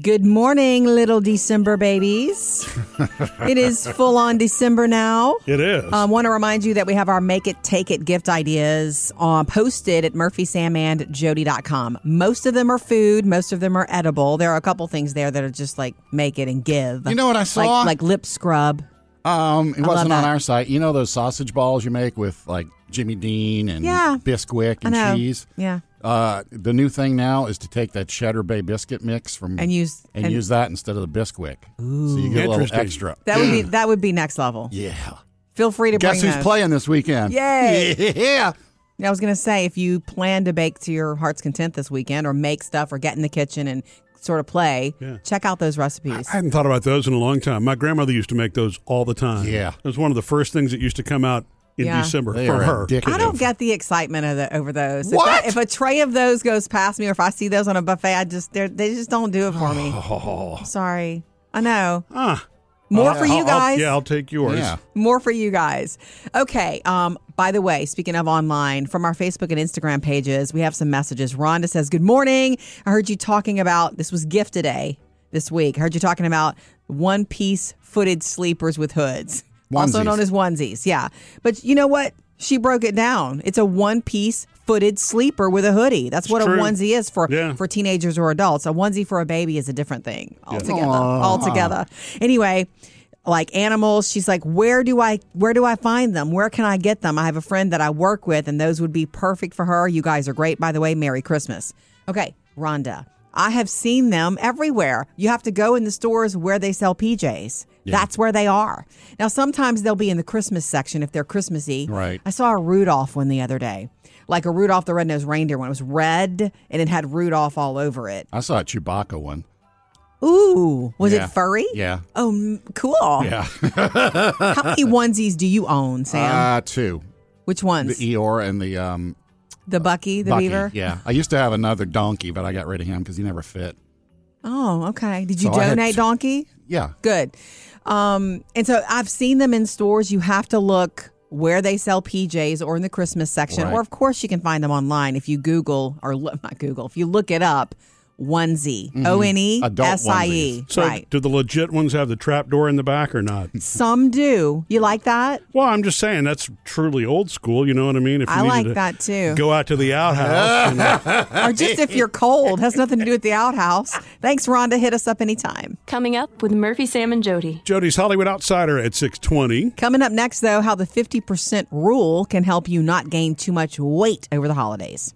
Good morning, little December babies. it is full on December now. It is. I um, want to remind you that we have our Make It, Take It gift ideas on, posted at murphysamandjody.com. Most of them are food, most of them are edible. There are a couple things there that are just like make it and give. You know what I saw? Like, like lip scrub. Um, it I wasn't on that. our site. You know those sausage balls you make with like Jimmy Dean and Yeah. Bisquick and cheese. Yeah. Uh, the new thing now is to take that cheddar bay biscuit mix from And use- and, and- use that instead of the Bisquick. So you get a little extra. That would be that would be next level. Yeah. Feel free to Guess bring who's those. playing this weekend? Yay. Yeah. I was going to say, if you plan to bake to your heart's content this weekend or make stuff or get in the kitchen and sort of play, Yeah. check out those recipes. I hadn't thought about those in a long time. My grandmother used to make those all the time. Yeah. It was one of the first things that used to come out in Yeah. December They for her. addictive. I don't get the excitement of the, over those. If, What? that- if a tray of those goes past me or if I see those on a buffet, I just they're- they just don't do it for me. Oh. Sorry. I know. Ah. More I'll- for you I'll- I'll- guys. yeah, I'll take yours. Yeah. More for you guys. Okay. Um, by the way, speaking of online, from our Facebook and Instagram pages, we have some messages. Rhonda says, Good morning. I heard you talking about this was gift today this week. I heard you talking about one piece footed sleepers with hoods. Also known as onesies. Yeah. But you know what? She broke it down. It's a one piece footed sleeper with a hoodie. That's what true. a onesie is for Yeah. for teenagers or adults. A onesie for a baby is a different thing altogether. Aw. Altogether. Anyway, like animals, she's like, where do I where do I find them? Where can I get them? I have a friend that I work with, and those would be perfect for her. You guys are great, by the way. Merry Christmas. Okay, Rhonda. I have seen them everywhere. You have to go in the stores where they sell PJs. That's where they are. Now, sometimes they'll be in the Christmas section if they're Christmassy. Right. I saw a Rudolph one the other day, like a Rudolph the Red-Nosed Reindeer one. It was red and it had Rudolph all over it. I saw a Chewbacca one. Ooh, was Yeah. it furry? Yeah. Oh, cool. Yeah. How many onesies do you own, Sam? Uh, two. Which ones? The Eeyore and the um, the Bucky, the Bucky. beaver. Yeah. I used to have another donkey, but I got rid of him because he never fit. Oh, okay. Did you So donate t- donkey? Yeah. Good. Um, and so I've seen them in stores. You have to look where they sell PJs or in the Christmas section, Right. or of course you can find them online if you Google or not Google if you look it up. Onesie, O N E Mm-hmm. Adult S I E. onesies. So Right. do the legit ones have the trap door in the back or not? Some do. You like that? well, I'm just saying that's truly old school. You know what I mean? If you I needed like to that too. Go out to the outhouse. and, or just if you're cold, has nothing to do with the outhouse. Thanks, Rhonda. Hit us up anytime. Coming up with Murphy, Sam, and Jody. Jody's Hollywood Outsider at 620. Coming up next, though, how the 50% rule can help you not gain too much weight over the holidays.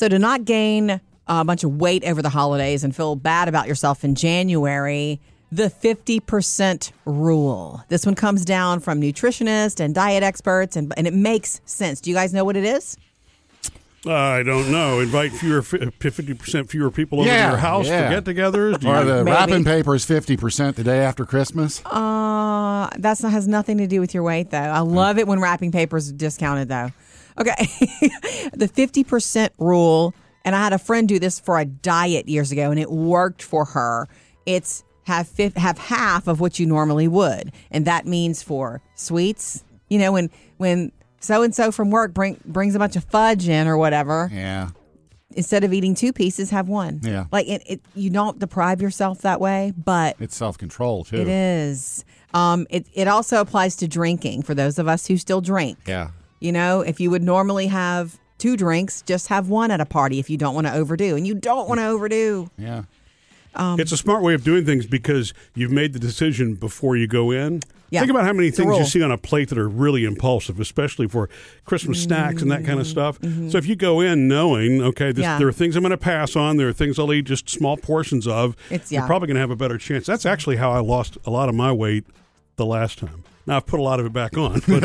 So, to not gain a bunch of weight over the holidays and feel bad about yourself in January, the 50% rule. This one comes down from nutritionists and diet experts, and, and it makes sense. Do you guys know what it is? I don't know. Invite fewer, fifty percent fewer people over Yeah, to your house yeah. for get-togethers. Do Or you- the Maybe. wrapping paper is 50% the day after Christmas. Uh, that's not, has nothing to do with your weight, though. I love it when wrapping paper is discounted, though. Okay, the fifty percent rule, and I had a friend do this for a diet years ago, and it worked for her. It's have have half of what you normally would, and that means for sweets. You know, when when so and so from work bring brings a bunch of fudge in or whatever, Yeah. instead of eating two pieces, have one. Yeah. like it, it you don't deprive yourself that way, but It's self control, too. it is. Um, it it also applies to drinking for those of us who still drink. Yeah. You know, if you would normally have two drinks, just have one at a party if you don't want to overdo, and you don't want to overdo. Yeah. it's a smart way of doing things because you've made the decision before you go in. Yeah. Think about how many It's things you see on a plate that are really impulsive, especially for Christmas snacks and that kind of stuff. So if you go in knowing, okay, this, Mm-hmm. Yeah. there are things I'm going to pass on, there are things I'll eat just small portions of, It's- yeah. you're probably going to have a better chance. That's actually how I lost a lot of my weight the last time. Now I've put a lot of it back on, but,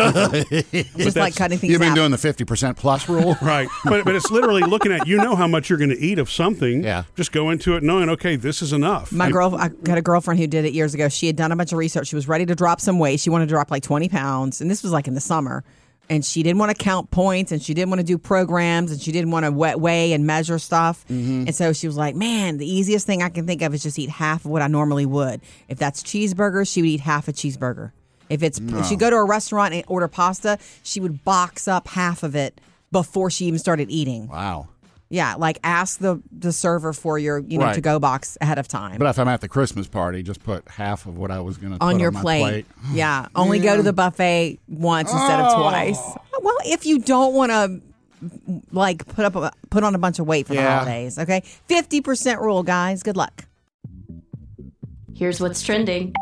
Just like cutting things You've been out. doing the 50% plus rule? right? But but it's literally looking at you know how much you're going to eat of something. Yeah. Just go into it knowing, okay, this is enough. My If- girl, I had a girlfriend who did it years ago. She had done a bunch of research. She was ready to drop some weight. She wanted to drop like 20 pounds. And this was like in the summer. And she didn't want to count points and she didn't want to do programs and she didn't want to wet- weigh and measure stuff. Mm-hmm. And so she was like, man, the easiest thing I can think of is just eat half of what I normally would. If that's cheeseburgers, she would eat half a cheeseburger. If it's if she'd go to a restaurant and order pasta, she would box up half of it before she even started eating. Wow. Yeah, like ask the the server for your you know Right. to go box ahead of time But if I'm at the Christmas party, just put half of what I was going to on put your on my plate. plate. Yeah, only go to the buffet once instead of Oh. twice. Well, if you don't want to like put up a, put on a bunch of weight for the holidays, okay? Fifty percent rule, guys. Good luck. Here's what's trending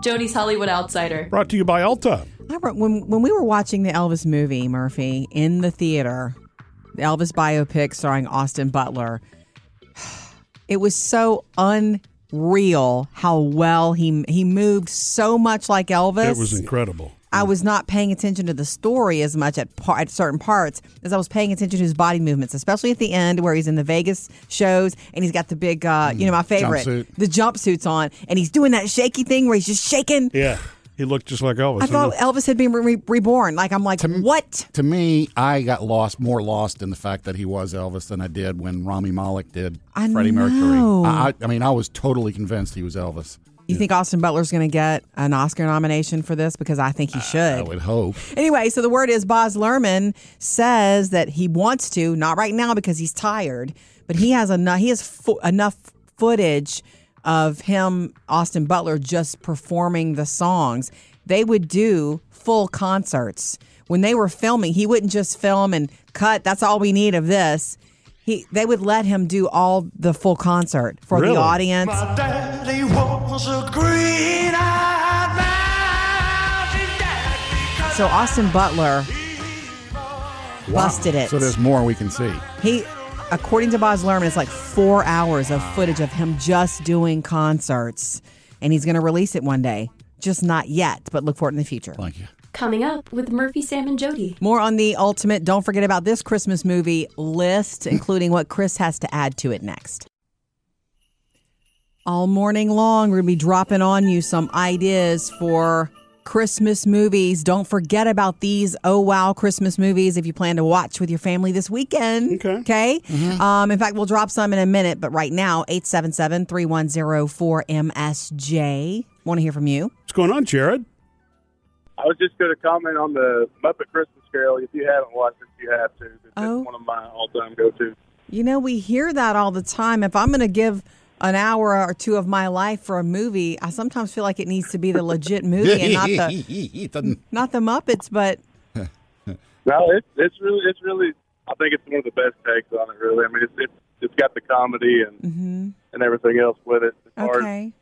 Jody's Hollywood Outsider. Brought to you by Ulta. I when when we were watching the Elvis movie, Murphy, in the theater, the Elvis biopic starring Austin Butler. It was so unreal how well he he moved so much like Elvis. It was incredible. I was not paying attention to the story as much at, par- at certain parts as I was paying attention to his body movements, especially at the end where he's in the Vegas shows and he's got the big, uh, you know, my favorite, Jumpsuit. the jumpsuits on, and he's doing that shaky thing where he's just shaking. Yeah, he looked just like Elvis. I thought Elvis had been re- reborn. Like I'm like, what? To me, I got lost, more lost in the fact that he was Elvis than I did when Rami Malek did I Freddie know. Mercury. I, I mean, I was totally convinced he was Elvis. You think Austin Butler's going to get an Oscar nomination for this? Because I think he should. I would hope. Anyway, so the word is Baz Luhrmann says that he wants to, not right now because he's tired, but he has enough. He has fo- enough footage of him, Austin Butler, just performing the songs. They would do full concerts when they were filming. He wouldn't just film and cut. That's all we need of this. He, they would let him do all the full concert for Really? the audience. Daddy was a green-eyed mountain daddy. So Austin Butler busted it. So there's more we can see. He, according to Baz Luhrmann, it's like four hours of footage of him just doing concerts, and he's going to release it one day. Just not yet, but look for it in the future. Thank you. Coming up with Murphy, Sam, and Jody. More on the ultimate. Don't forget about this Christmas movie list, including what Chris has to add to it next. All morning long, we're going to be dropping on you some ideas for Christmas movies. Don't forget about these oh wow Christmas movies if you plan to watch with your family this weekend. Okay. Okay. Um, in fact, we'll drop some in a minute, but right now, 877 310 4MSJ. Want to hear from you? What's going on, Jared? I was just going to comment on the Muppet Christmas Carol. If you haven't watched it, you have to. It's Oh. one of my all-time go-to. You know, we hear that all the time. If I'm going to give an hour or two of my life for a movie, I sometimes feel like it needs to be the legit movie and not the doesn't- the Muppets. But No, it's it's really it's really. I think it's one of the best takes on it. Really, I mean, it's it's, it's got the comedy and and everything else with it. It's hard. Mm-hmm. okay,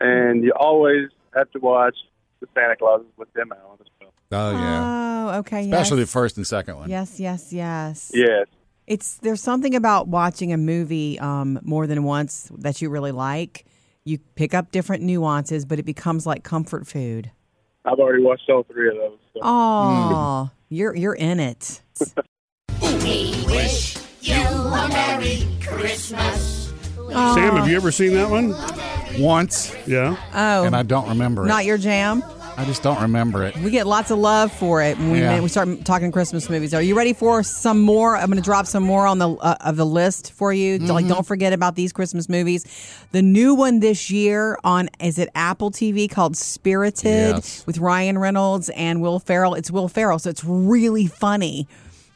and you always have to watch the Santa Clauses with them Tim Allen as well. oh, yeah. oh, okay, Especially yes. the first and second one. Yes, yes, yes. Yes, It's there's something about watching a movie um, more than once that you really like. You pick up different nuances, but it becomes like comfort food. I've already watched all three of those. So. Oh, you're you're in it. Sam, have you ever seen that one? Once, Yeah. Oh, and I don't remember it. not your jam. I just don't remember it. We get lots of love for it when we, Yeah. we start talking Christmas movies. Are you ready for some more? I'm going to drop some more on the uh, of the list for you. Like, don't forget about these Christmas movies. The new one this year on is it Apple TV called Spirited Yes. with Ryan Reynolds and Will Ferrell. It's Will Ferrell, so it's really funny.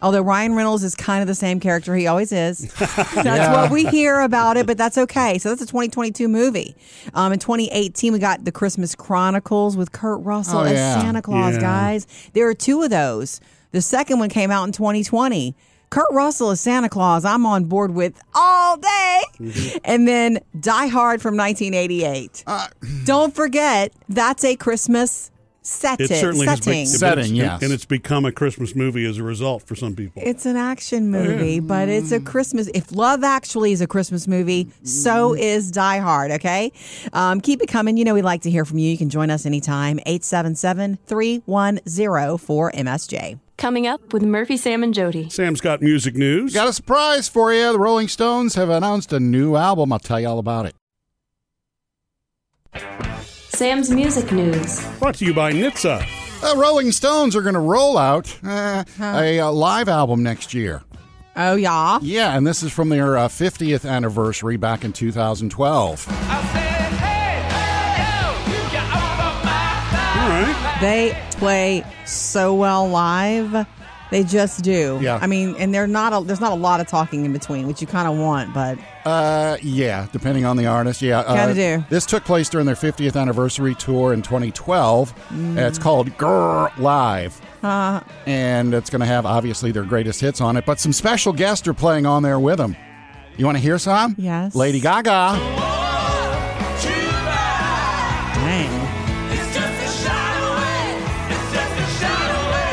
Although Ryan Reynolds is kind of the same character he always is. That's Yeah. what we hear about it, but that's okay. So that's a 2022 movie. Um, in 2018, we got The Christmas Chronicles with Kurt Russell Oh, as yeah. Santa Claus, Yeah. guys. There are two of those. The second one came out in 2020. Kurt Russell as Santa Claus, I'm on board with all day. Mm-hmm. And then Die Hard from 1988. Uh, Don't forget, that's a Christmas set It certainly has setting. been, Setting, it's- yes. and it's become a Christmas movie as a result for some people. It's an action movie, but it's a Christmas. If Love Actually is a Christmas movie, so is Die Hard, okay? Um, keep it coming. You know, we like to hear from you. You can join us anytime. 877 310 4MSJ. Coming up with Murphy, Sam, and Jody. Sam's got music news. Got a surprise for you. The Rolling Stones have announced a new album. I'll tell you all about it. Sam's music news. Brought to you by Nitsa. The Rolling Stones are going to roll out uh, a, uh live album next year. Oh, yeah. Yeah, and this is from their uh, 50th anniversary back in 2012. All right. They play so well live. They just do. Yeah. I mean, and they're not. A, there's not a lot of talking in between, which you kind of want, but Uh, yeah, depending on the artist. Yeah, uh, Gotta do. This took place during their 50th anniversary tour in 2012. Mm. It's called Grrr Live. And it's going to have obviously their greatest hits on it, but some special guests are playing on there with them. You want to hear some? Yes. Lady Gaga.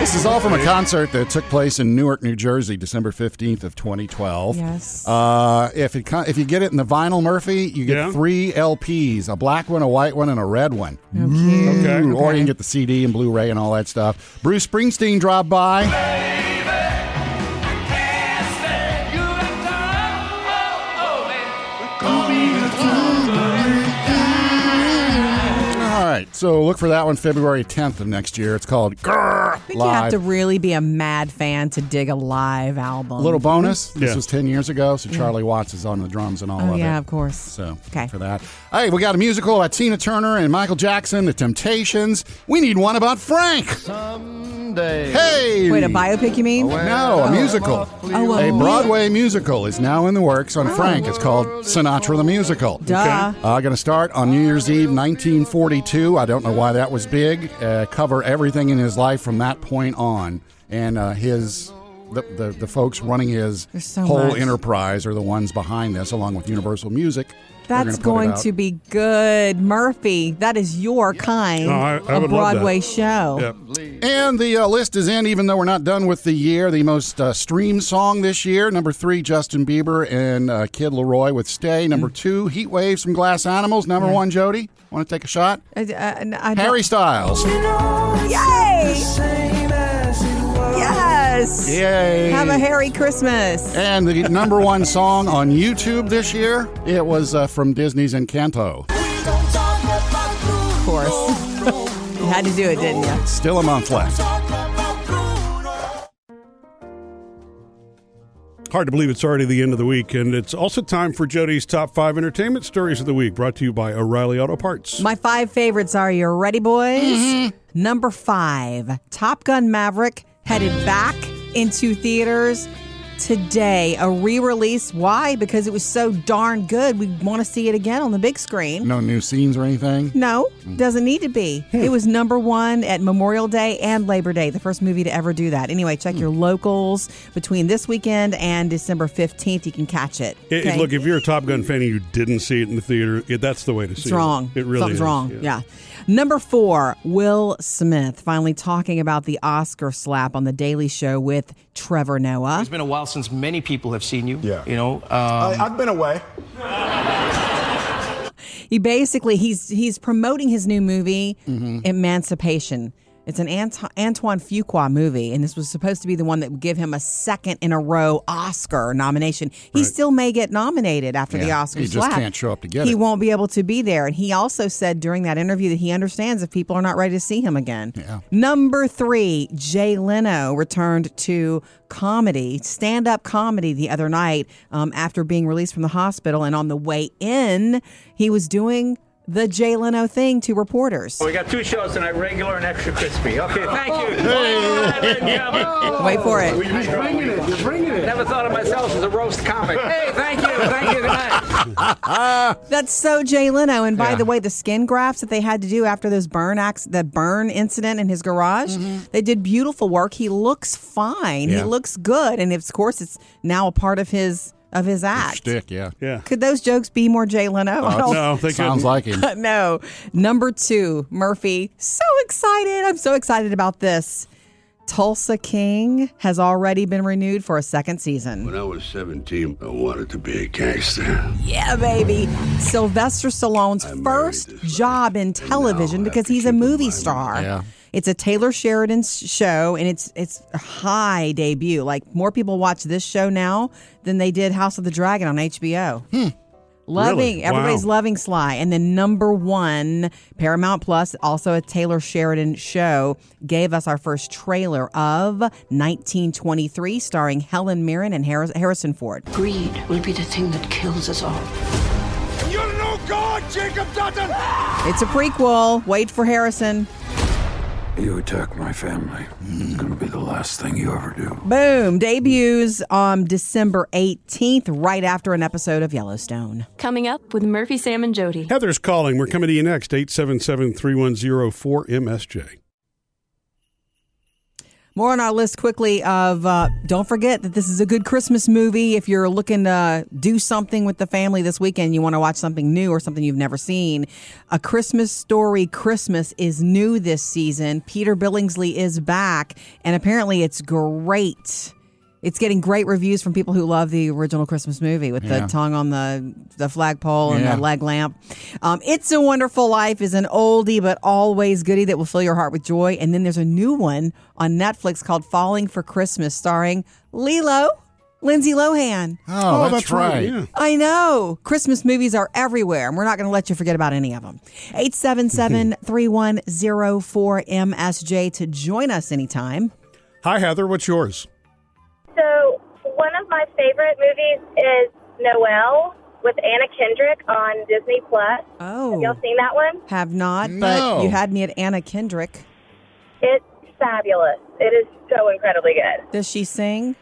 This is all from a concert that took place in Newark, New Jersey, December 15th of 2012. Yes. Uh, if it co- if you get it in the vinyl, Murphy, you get Yeah. three LPs: a black one, a white one, and a red one. Cute. Okay. Ooh, Or you can get the CD and Blu-ray and all that stuff. Bruce Springsteen dropped by. So look for that one February 10th of next year. It's called Grrr I think you have to really be a mad fan to dig a live album. Little bonus. This Yeah. was 10 years ago, so Charlie Watts is on the drums and all Oh of yeah, it. Yeah, of course. So Okay. for that. Hey, we got a musical about Tina Turner and Michael Jackson, The Temptations. We need one about Frank. Hey! Wait, a biopic? You mean? No, a musical. Oh, A a Broadway musical is now in the works on Frank. It's called Sinatra the Musical. Duh. Uh, going to start on New Year's Eve, 1942. I don't know why that was big. Uh, cover everything in his life from that point on, and uh, his. The, the, the folks running his so whole much. enterprise are the ones behind this, along with Universal Music. That's gonna put it going out. to be good, Murphy. That is your kind Oh, I- I of would love that. Broadway show. Yeah. And the uh, list is in, even though we're not done with the year. The most uh, streamed song this year, number three, Justin Bieber and uh, Kid LAROI with "Stay." Number Mm. two, Heat Waves from Glass Animals. Number one, Jody. Want to take a shot? I, I, I don't- Harry Styles. Yay! Yes. Yay! Have a Harry Christmas. and the number one song on YouTube this year, it was uh, from Disney's Encanto. Of course. you had to do it, didn't you? Still a month left. Hard to believe it's already the end of the week, and it's also time for Jody's top five entertainment stories of the week, brought to you by O'Reilly Auto Parts. My five favorites are you ready, boys? Number five, Top Gun Maverick headed back into theaters today. A re-release. Why? Because it was so darn good. We want to see it again on the big screen. No new scenes or anything. No, hmm. doesn't need to be. Hmm. It was number one at Memorial Day and Labor Day, the first movie to ever do that. Anyway, check hmm. your locals between this weekend and December 15th. You can catch it. It- it- okay? look, if you're a Top Gun fan and you didn't see it in the theater, it, that's the way to see It's it. wrong. It really Something's is. wrong. Yeah. Number four, Will Smith finally talking about the Oscar slap on The Daily Show with Trevor Noah. It's been a while since many people have seen you. Yeah. You know, um, I, I've been away. He basically he's he's promoting his new movie, Mm-hmm. Emancipation. It's an Ant- Antoine Fuqua movie, and this was supposed to be the one that would give him a second in a row Oscar nomination. He still may get nominated after the Yeah, Oscar he just can't show up to get He it. won't be able to be there. And he also said during that interview that he understands if people are not ready to see him again. Yeah. Number three, Jay Leno returned to comedy, stand up comedy the other night um, after being released from the hospital. And on the way in, he was doing the Jay Leno thing to reporters. We got two shows tonight, regular and extra crispy. Okay, thank you. Oh. Wait for it. You're bringing it. You're bringing it. Never thought of myself as a roast comic. Hey, thank you. Thank you. Good night. That's so Jay Leno. And by Yeah. the way, the skin grafts that they had to do after those burn acts, the burn incident in his garage, mm-hmm. they did beautiful work. He looks fine. He looks good, and of course, it's now a part of his of his act. Shtick, yeah. Yeah. Could those jokes be more Jay Leno? Oh, I don't- No, they Sounds couldn't. like him. no. Number two, Murphy. So excited. I'm so excited about this. Tulsa King has already been renewed for a second season. When I was 17, I wanted to be a gangster. Yeah, baby. Sylvester Stallone's married first job in television because he's a movie in star. Yeah. It's a Taylor Sheridan show, and it's it's a high debut. Like more people watch this show now than they did House of the Dragon on HBO. Hmm. Loving Really? everybody's Wow. loving Sly, and then number one Paramount Plus, also a Taylor Sheridan show, gave us our first trailer of 1923, starring Helen Mirren and Harrison Ford. Greed will be the thing that kills us all. You're no god, Jacob Dutton! It's a prequel. Wait for Harrison. You attack my family. It's gonna be the last thing you ever do. Boom. Debuts on December 18th, right after an episode of Yellowstone. Coming up with Murphy, Sam, and Jody. Heather's calling. We're coming to you next. 877 310 4MSJ. More on our list quickly of uh, don't forget that this is a good Christmas movie. If you're looking to do something with the family this weekend, you want to watch something new or something you've never seen. A Christmas Story Christmas is new this season. Peter Billingsley is back, and apparently it's great. It's getting great reviews from people who love the original Christmas movie with Yeah. the tongue on the the flagpole and Yeah. the leg lamp. Um, it's a Wonderful Life is an oldie but always goodie that will fill your heart with joy. And then there's a new one on Netflix called Falling for Christmas, starring Lilo, Lindsay Lohan. Oh, that's, right. Yeah. I know. Christmas movies are everywhere, and we're not going to let you forget about any of them. 877 3104MSJ to join us anytime. Hi, Heather. What's yours? So, one of my favorite movies is Noelle with Anna Kendrick on Disney Plus. Oh. Have y'all seen that one? Have not, No. but you had me at Anna Kendrick. It's fabulous. It is so incredibly good. Does she sing?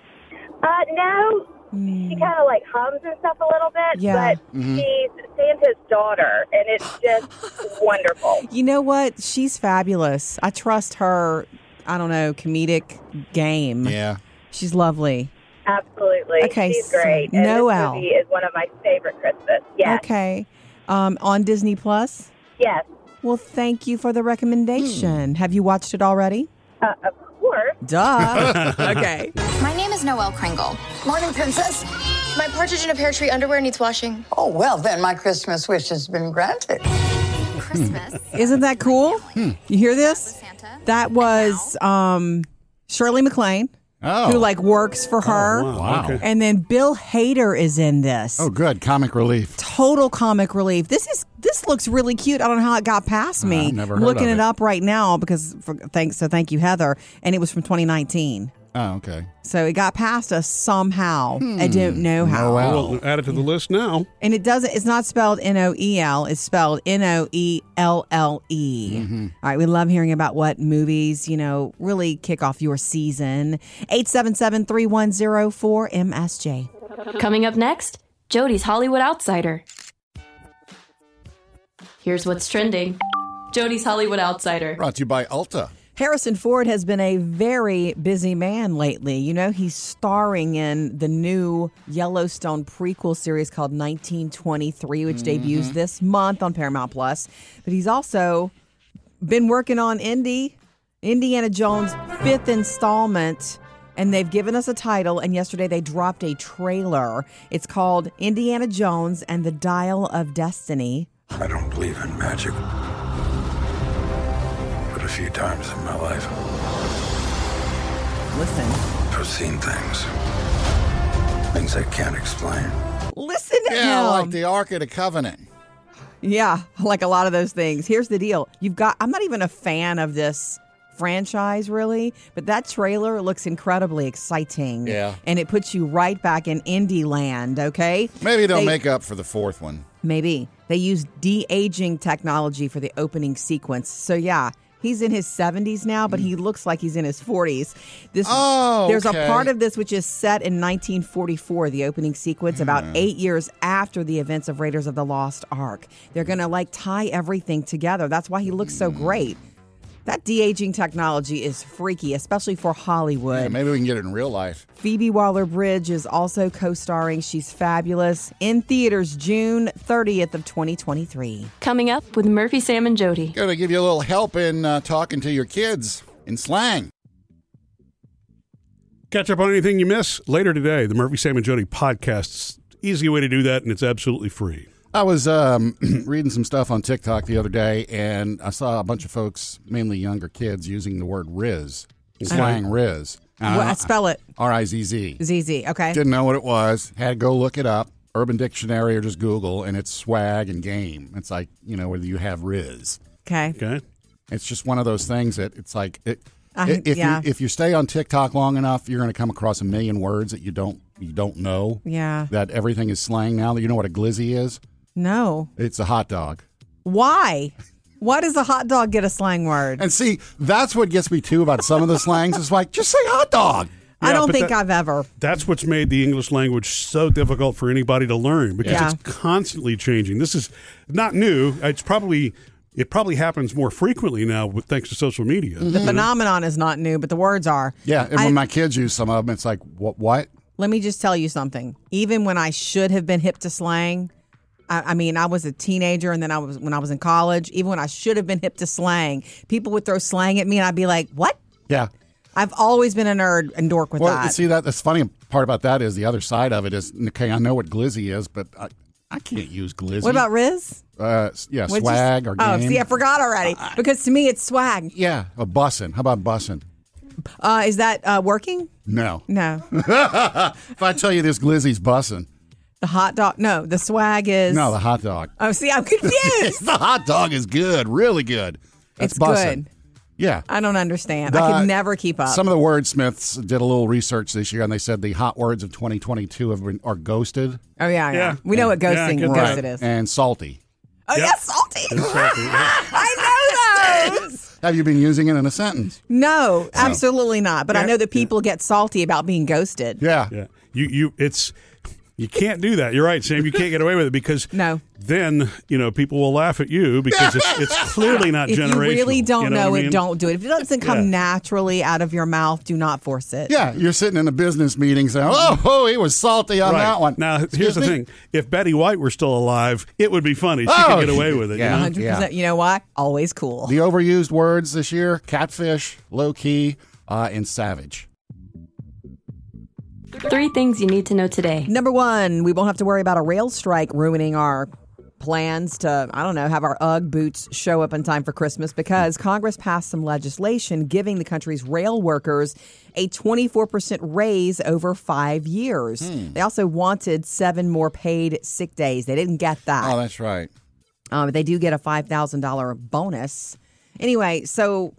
Uh, no, she kind of like hums and stuff a little bit, Yeah. but she's Santa's daughter, and it's just wonderful. You know what? She's fabulous. I trust her, I don't know, comedic game. Yeah. She's lovely. Absolutely. Okay, she's great. And Noelle. this movie is one of my favorite Christmas. Yes. Okay. Um, on Disney Plus? Yes. Well, thank you for the recommendation. Have you watched it already? Uh, of course. Duh. okay. My name is Noelle Kringle. Morning, Princess. My partridge in a pear tree underwear needs washing. Oh, well, then my Christmas wish has been granted. Christmas. Isn't that cool? You hear this? That was um, Shirley MacLaine, Oh. who like works for oh, her. Wow. Okay. And then Bill Hader is in this. Oh, good. Comic relief. Total comic relief. This is this looks really cute. I don't know how it got past me. I've never I'm heard looking of it it. up right now because for, thanks so thank you Heather, and it was from 2019. Oh, okay. So it got past us somehow. I hmm. don't know how. Noelle. We'll add it to the list now. And it doesn't. It's not spelled N O E L. It's spelled N O E L L E. Mm-hmm. All right. We love hearing about what movies you know really kick off your season. Eight seven seven three one zero four MSJ. Coming up next, Jody's Hollywood Outsider. Here's what's trending. Jody's Hollywood Outsider. Brought to you by Ulta. Harrison Ford has been a very busy man lately. You know, he's starring in the new Yellowstone prequel series called 1923, which debuts mm-hmm. this month on Paramount Plus. But he's also been working on Indy, Indiana Jones' fifth installment. And they've given us a title, and yesterday they dropped a trailer. It's called Indiana Jones and the Dial of Destiny. I don't believe in magic. But a few times in my life, Listen, I've seen things. Things I can't explain. listen to Yeah, him. like the Ark of the Covenant. Yeah, like a lot of those things. Here's the deal. You've got I'm not even a fan of this franchise really, but that trailer looks incredibly exciting. Yeah. And it puts you right back in indie land, okay? Maybe they'll They- make up for the fourth one. Maybe. They use de-aging technology for the opening sequence. So yeah, he's in his 70s now, but he mm. looks like he's in his 40s. This Oh, there's okay. a part of this which is set in 1944, the opening sequence about mm. 8 years after the events of Raiders of the Lost Ark. They're going to like tie everything together. That's why he looks so mm. great. That de-aging technology is freaky, especially for Hollywood. Yeah, maybe we can get it in real life. Phoebe Waller Bridge is also co-starring. She's fabulous. In theaters June 30th of 2023. Coming up with Murphy, Sam, and Jody. Going to give you a little help in uh, talking to your kids in slang. Catch up on anything you miss later today. The Murphy, Sam, and Jody podcasts. Easy way to do that, and it's absolutely free. I was um, reading some stuff on TikTok the other day, and I saw a bunch of folks, mainly younger kids, using the word "rizz," slang "rizz." What, spell it. R I Z Z. ZZ. Okay. Didn't know what it was. Had to go look it up. Urban Dictionary or just Google, and it's swag and game. It's like you know whether you have Rizz. Okay. Okay. It's just one of those things that it's like it. I- if yeah. you if you stay on TikTok long enough, you're going to come across a million words that you don't you don't know. Yeah. That everything is slang now. That You know what a glizzy is? No. It's a hot dog. Why? Why does a hot dog get a slang word? And see, that's what gets me too about some of the slangs. It's like, just say hot dog. I don't think that- I've ever. That's what's made the English language so difficult for anybody to learn because Yeah. it's constantly changing. This is not new. It's probably it probably happens more frequently now with thanks to social media. The mm-hmm. phenomenon is not new, but the words are. Yeah, and I- when my kids use some of them, it's like, what? What? Let me just tell you something. Even when I should have been hip to slang, I, I mean, I was a teenager, and then I was when I was in college. Even when I should have been hip to slang, people would throw slang at me, and I'd be like, "What?" Yeah. I've always been a nerd and dork with Well, that. see that that's funny part about that is the other side of it is okay. I know what glizzy is, but I, I can't use glizzy. what about Rizz? uh, yeah, What'd swag s- or Oh, see, I forgot already because to me it's swag. yeah, a bussin'. How about bussin'? Uh, is that uh, working? No. No. if I tell you this glizzy's bussin', The hot dog? No, the swag is. no, the hot dog. Oh, see, I'm confused. the hot dog is good, really good. That's it's bussin'. good. Yeah. I don't understand. I The- could never keep up. Some of the wordsmiths did a little research this year, and they said the hot words of 2022 have been are ghosted. oh yeah, yeah, Yeah. We know what ghosting get that. ghosted is. and salty. Oh Yep. yeah, salty. Exactly. I know those. Have you been using it in a sentence? No, absolutely not. But I know that people get salty about being ghosted. Yeah. Yeah, you you it's you can't do that. You're right, Sam. You can't get away with it because No. then you know people will laugh at you because it's, it's clearly not If you really don't you know, know, what I it, mean? don't do it. If it doesn't come Yeah. naturally out of your mouth, do not force it. Yeah, you're sitting in a business meeting saying, "Oh, oh he was salty on Right. that one." Now, Excuse here's the me? thing: if Betty White were still alive, it would be funny. She Oh, could get away with it. yeah. You know? 100%. You know what? Always cool. The overused words this year: catfish, low key, uh, and savage. Three things you need to know today. Number one, we won't have to worry about a rail strike ruining our plans to, I don't know, have our Ugg boots show up in time for Christmas because Congress passed some legislation giving the country's rail workers a 24% raise over five years. Hmm. They also wanted seven more paid sick days. They didn't get that. Oh, that's right. Um, but they do get a $5,000 bonus. Anyway, so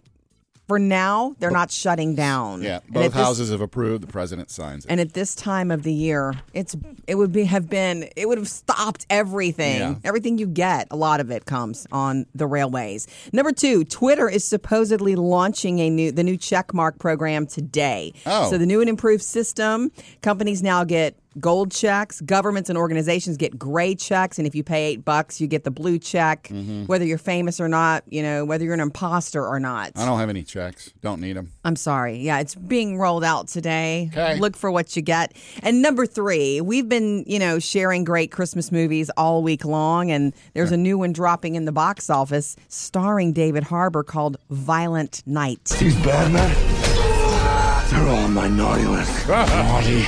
for now, they're not shutting down. Yeah, And both at this- houses have approved. The president signs it. and at this time of the year, it's it would be have been it would have stopped everything. Yeah. Everything you get, a lot of it comes on the railways. Number two, Twitter is supposedly launching a new the new checkmark program today. Oh. So the new and improved system, companies now get gold checks. Governments and organizations get gray checks, and if you pay eight bucks, you get the blue check. Mm-hmm. Whether you're famous or not, you know whether you're an imposter or not. I don't have any checks. Don't need them. I'm sorry. Yeah, it's being rolled out today. Okay. Look for what you get. And number three, we've been, you know, sharing great Christmas movies all week long, and there's a new one dropping in the box office starring David Harbour called Violent Night. He's bad man. they're all on my naughty list. naughty.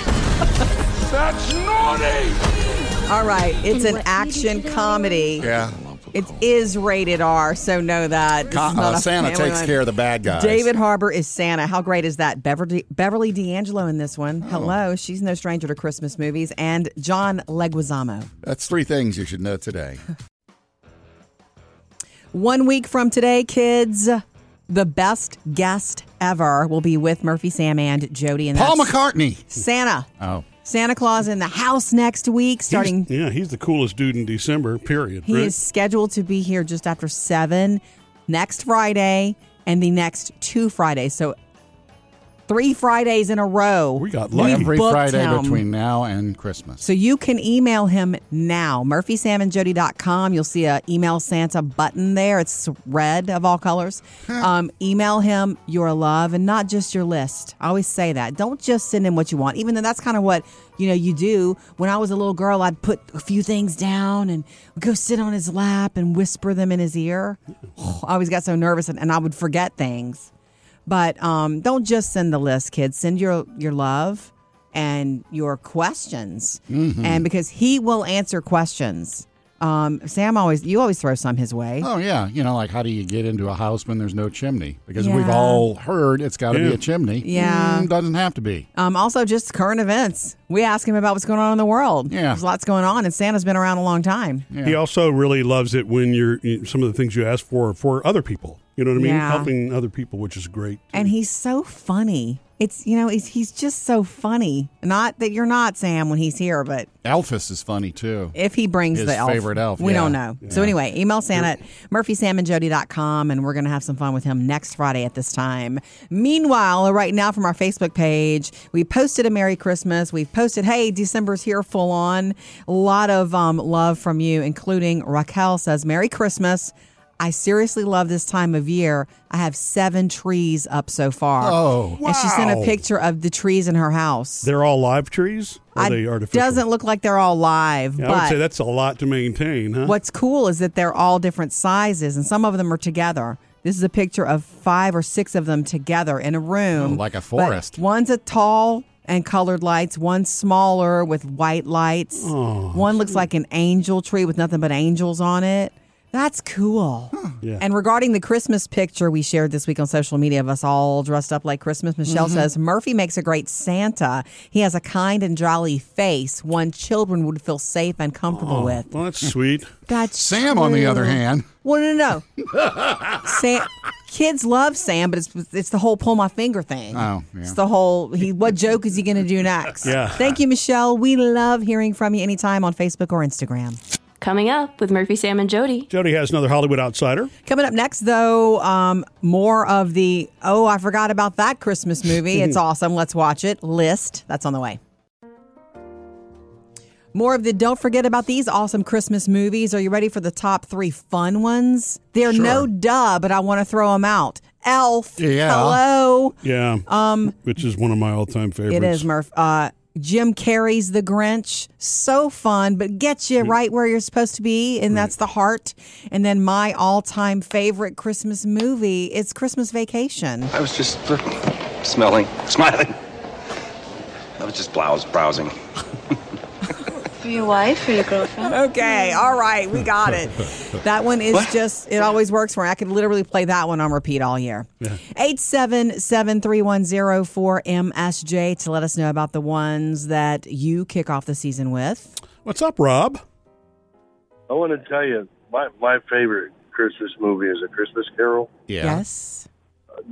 That's naughty! All right, it's an action comedy. Yeah. It is rated R, so know that. This Co- is not uh, a Santa family takes one. care of the bad guys. David Harbour is Santa. How great is that? Beverly, Beverly D'Angelo in this Oh. one. Hello. She's no stranger to Christmas movies. And John Leguizamo. That's three things you should know today. One week from today, kids, the best guest ever will be with Murphy, Sam, and Jody. And Paul that's McCartney. Santa. Oh. Santa Claus in the house next week, He's- starting. yeah, he's the coolest dude in December. Period. He right? is scheduled to be here just after seven next Friday and the next two Fridays. So three Fridays in a row. We got We've lucky. Every Friday him. between now and Christmas. So you can email him now, murphysamandjody.com. You'll see a email Santa button there. It's red of all colors. um, email him your love and not just your list. I always say that. Don't just send him what you want, even though that's kind of what you know you do. When I was a little girl, I'd put a few things down and go sit on his lap and whisper them in his ear. I always got so nervous and, and I would forget things. But um, don't just send the list, kids. Send your your love and your questions, Mm-hmm. and because he will answer questions. Um, Sam always you always throw some his way. Oh yeah, you know, like how do you get into a house when there's no chimney? Because we've all heard it's got to be a chimney. Yeah. Mm, doesn't have to be. Um, also, just current events. We ask him about what's going on in the world. Yeah. there's lots going on, and Santa's been around a long time. He also really loves it when you're some of the things you ask for for other people. You know what I mean? Yeah. Helping other people, which is great. And he's so funny. It's you know he's he's just so funny. Not that you're not Sam when he's here, but Elvis is funny too. if he brings His the elf, favorite elf, we yeah. don't know. So anyway, email Santa at murphysamandjody.com and we're going to have some fun with him next Friday at this time. Meanwhile, right now from our Facebook page, we posted a Merry Christmas. We've posted, hey, December's here full on. A lot of um, love from you, including Raquel says, Merry Christmas. I seriously love this time of year. I have seven trees up so far. Oh, And she sent a picture of the trees in her house. They're all live trees? Or are I- they artificial? doesn't look like they're all live, Yeah, I but would say that's a lot to maintain, huh? What's cool is that they're all different sizes and some of them are together. This is a picture of five or six of them together in a room. Oh, like a But forest. one's a tall and colored lights, one's smaller with white lights. Oh, One looks like an angel tree with nothing but angels on it. That's cool. Yeah. And regarding the Christmas picture we shared this week on social media of us all dressed up like Christmas, Michelle Mm-hmm. says Murphy makes a great Santa. He has a kind and jolly face, one children would feel safe and comfortable Oh, with. well, that's sweet. That's Sam, on the other hand, Well, no, no, no. Sam, kids love Sam, but it's it's the whole pull my finger thing. Oh, yeah. It's the whole he. What joke is he going to do next? Yeah. Thank you, Michelle. We love hearing from you anytime on Facebook or Instagram. Coming up with Murphy, Sam, and Jody. Jody has another Hollywood outsider. Coming up next, though, um, more of the oh, I forgot about that Christmas movie. It's awesome. Let's watch it. List that's on the way. More of the don't forget about these awesome Christmas movies. Are you ready for the top three fun ones? They're Sure. no duh, but I want to throw them out. Elf. Yeah. Hello. Yeah. Um, which is one of my all-time favorites. It is Murph. Uh, Jim Carrey's The Grinch. So fun, but gets you right where you're supposed to be, and that's the heart. And then my all-time favorite Christmas movie. is Christmas Vacation. I was just uh, smelling, smiling. I was just blouse browsing. For your wife or your girlfriend? Okay, hmm. all right, we got it. That one is just, it always works for me. I could literally play that one on repeat all year. 877 310 4MSJ to let us know about the ones that you kick off the season with. What's up, Rob? I want to tell you, my my favorite Christmas movie is A Christmas Carol. yeah. Yes.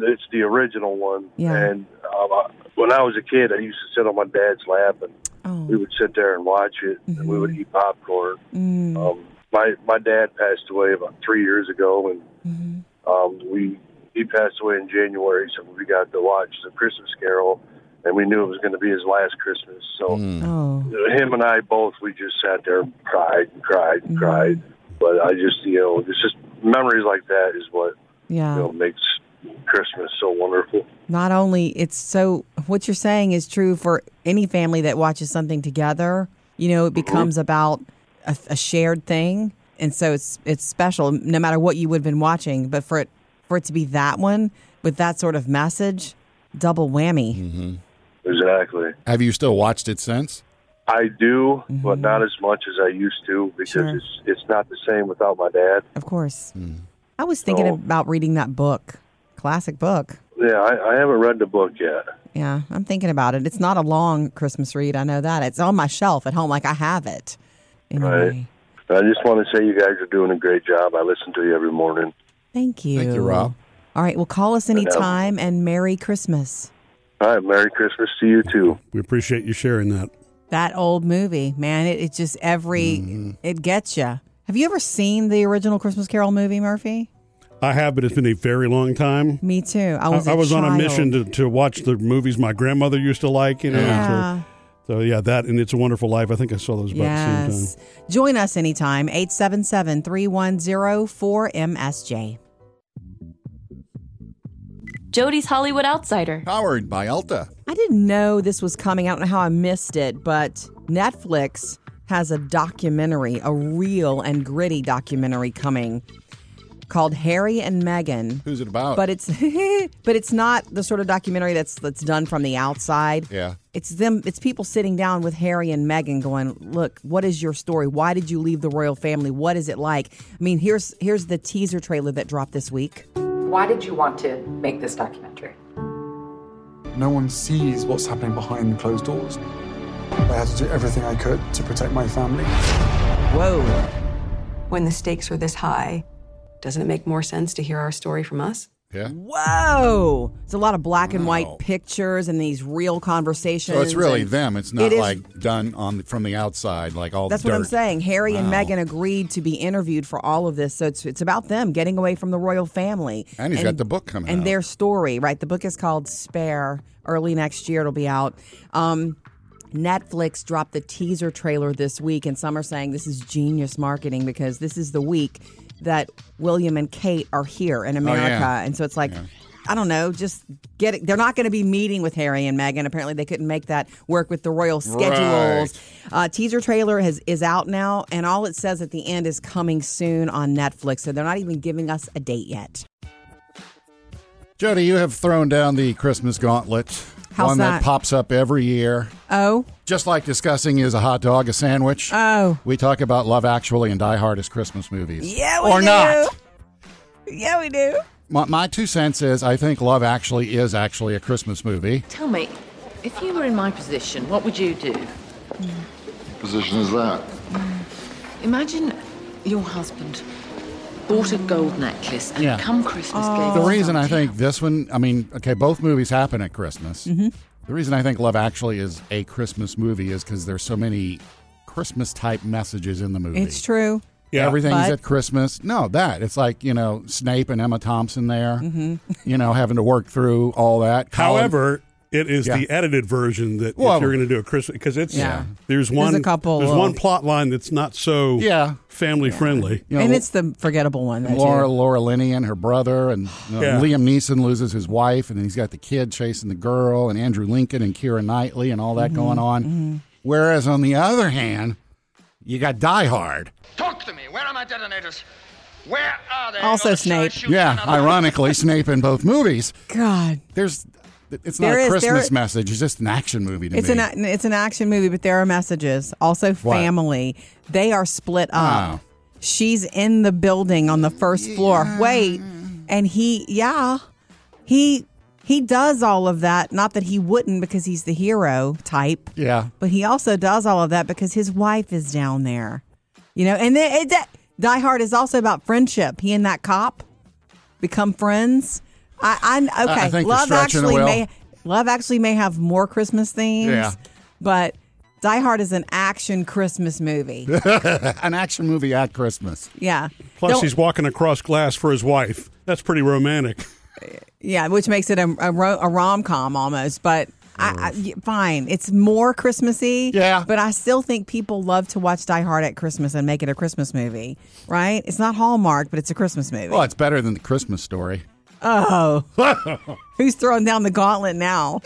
It's the original one. Yeah. And um, I, when I was a kid, I used to sit on my dad's lap, and Oh. we would sit there and watch it, and we would eat popcorn. Mm. Um, my my dad passed away about three years ago, and Mm-hmm. um, we he passed away in January, so we got to watch the Christmas Carol, and we knew it was going to be his last Christmas. So Oh. him and I both, we just sat there, and cried and cried Mm-hmm. and cried. But I just, you know, it's just memories like that is what Yeah. you know makes Christmas so wonderful. not only it's so what you're saying is true for any family that watches something together you know it becomes about a, a shared thing and so it's it's special no matter what you would have been watching but for it for it to be that one with that sort of message double whammy Mm-hmm. Exactly. Have you still watched it since? I do, but not as much as I used to because Mm-hmm. Sure. it's it's not the same without my dad. of course i was thinking So- about reading that book classic book Yeah, I, I haven't read the book yet. yeah i'm thinking about it it's not a long christmas read i know that it's on my shelf at home like i have it anyway Right. I just want to say you guys are doing a great job. I listen to you every morning. Thank you. Thank you, Rob. All right. Well, call us anytime and Merry Christmas. All right, Merry Christmas to you too. We appreciate you sharing that. That old movie, man, it, it just every, Mm-hmm. it gets you. Have you ever seen the original Christmas Carol movie, Murphy? I have, but it's been a very long time. Me too. I I was, I a was on a mission to, to watch the movies my grandmother used to like, you know. Yeah. So, so yeah, that and It's a Wonderful Life. I think I saw those about the same Yes. time. Join us anytime, 877 310 4MSJ. Jody's Hollywood Outsider. Powered by Ulta. I didn't know this was coming. I don't know how I missed it, but Netflix has a documentary, a real and gritty documentary coming called Harry and Meghan. Who's it about? But it's but it's not the sort of documentary that's that's done from the outside. Yeah. It's them it's people sitting down with Harry and Meghan going, "Look, what is your story? Why did you leave the royal family? What is it like?" I mean, here's here's the teaser trailer that dropped this week. Why did you want to make this documentary? No one sees what's happening behind closed doors. I had to do everything I could to protect my family. Whoa. When the stakes were this high, doesn't it make more sense to hear our story from us? Yeah. Whoa! It's a lot of black and white pictures and these real conversations. So it's really and them. It's not it is- like done on from the outside, like all. The That's dirt. what I'm saying. Harry and Wow. Meghan agreed to be interviewed for all of this, so it's it's about them getting away from the royal family. And he's got the book coming and out. their story. Right, the book is called Spare. Early next year, it'll be out. Um, Netflix dropped the teaser trailer this week, and some are saying this is genius marketing because this is the week that William and Kate are here in America, Oh, yeah. and so it's like. I don't know. Just get it. They're not going to be meeting with Harry and Meghan. Apparently, they couldn't make that work with the royal schedules. Uh, teaser trailer has is out now, and all it says at the end is coming soon on Netflix. So they're not even giving us a date yet. Jody, you have thrown down the Christmas gauntlet. How's one that? pops up every year. Oh, Just like discussing is a hot dog a sandwich. Oh. We talk about Love Actually and Die Hard as Christmas movies. yeah, we or do. not. Yeah, we do. My, my two cents is I think Love Actually is actually a Christmas movie. Tell me, if you were in my position, what would you do? Position is that? Imagine your husband bought a gold necklace and Yeah. come Christmas Oh. gave The you reason I think this one, I mean, okay, both movies happen at Christmas. Mm-hmm. The reason I think Love Actually is a Christmas movie is because there's so many Christmas type messages in the movie. It's true. Yeah. Everything's But- at Christmas. No, that. It's like, you know, Snape and Emma Thompson there, Mm-hmm. you know, having to work through all that. Colin- However, it is Yeah. the edited version that Well- if you're going to do a Christmas because it's Yeah. there's There's one a couple there's of- one plot line that's not so Yeah. family friendly. you know, and it's the forgettable one. Laura, too. Laura Linney and her brother, and you know, Yeah. Liam Neeson loses his wife, and then he's got the kid chasing the girl, and Andrew Lincoln and Keira Knightley, and all that mm-hmm. going on. Mm-hmm. Whereas on the other hand, you got Die Hard. Talk to me. Where are my detonators? Where are they? Also Snape. Yeah, ironically, Snape in both movies. God, There's, it's not There a is- Christmas there- message. It's just an action movie to it's me. an it's an action movie, but there are messages. Also, What? family. They are split oh. up. Oh. She's in the building on the first floor. Wait, and he, yeah, he he does all of that. Not that he wouldn't, because he's the hero type. yeah, But he also does all of that because his wife is down there. You know, and then it, that, Die Hard is also about friendship. He and that cop become friends. I, I okay. I think they're Love stretching a actually will. may Love actually may have more Christmas themes. Yeah. But Die Hard is an action Christmas movie. an action movie at Christmas. Yeah. Plus, Don't- he's walking across glass for his wife. That's pretty romantic. Yeah, which makes it a, a, ro- a rom com almost. But I, I, mm. y- fine, it's more Christmassy. Yeah. but I still think people love to watch Die Hard at Christmas and make it a Christmas movie, right? It's not Hallmark, but it's a Christmas movie. Well, it's better than the Christmas story. Oh, who's throwing down the gauntlet now?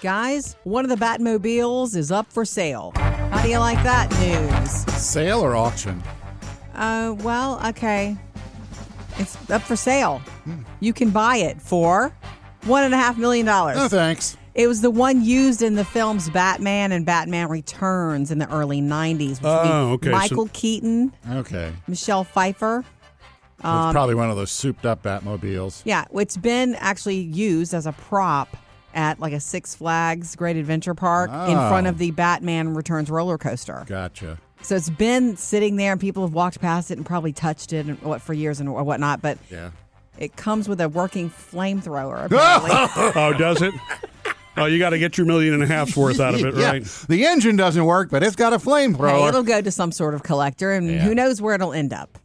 Guys, one of the Batmobiles is up for sale. How do you like that news? Sale or auction? Uh, well, okay. It's up for sale. You can buy it for one and a half million dollars. No thanks. It was the one used in the films Batman and Batman Returns in the early '90s. Which would be Oh, okay, so- Michael Keaton, Okay. Michelle Pfeiffer. It's Um, probably one of those souped up Batmobiles. Yeah, it's been actually used as a prop at like a Six Flags Great Adventure Park in Oh. front of the Batman Returns roller coaster. Gotcha. So it's been sitting there, and people have walked past it and probably touched it and what for years and whatnot. But Yeah. it comes with a working flamethrower. Oh, does it? Oh, you got to get your million and a half's worth out of it, Yeah. right? The engine doesn't work, but it's got a hey, flamethrower. it'll go to some sort of collector, and Yeah. who knows where it'll end up.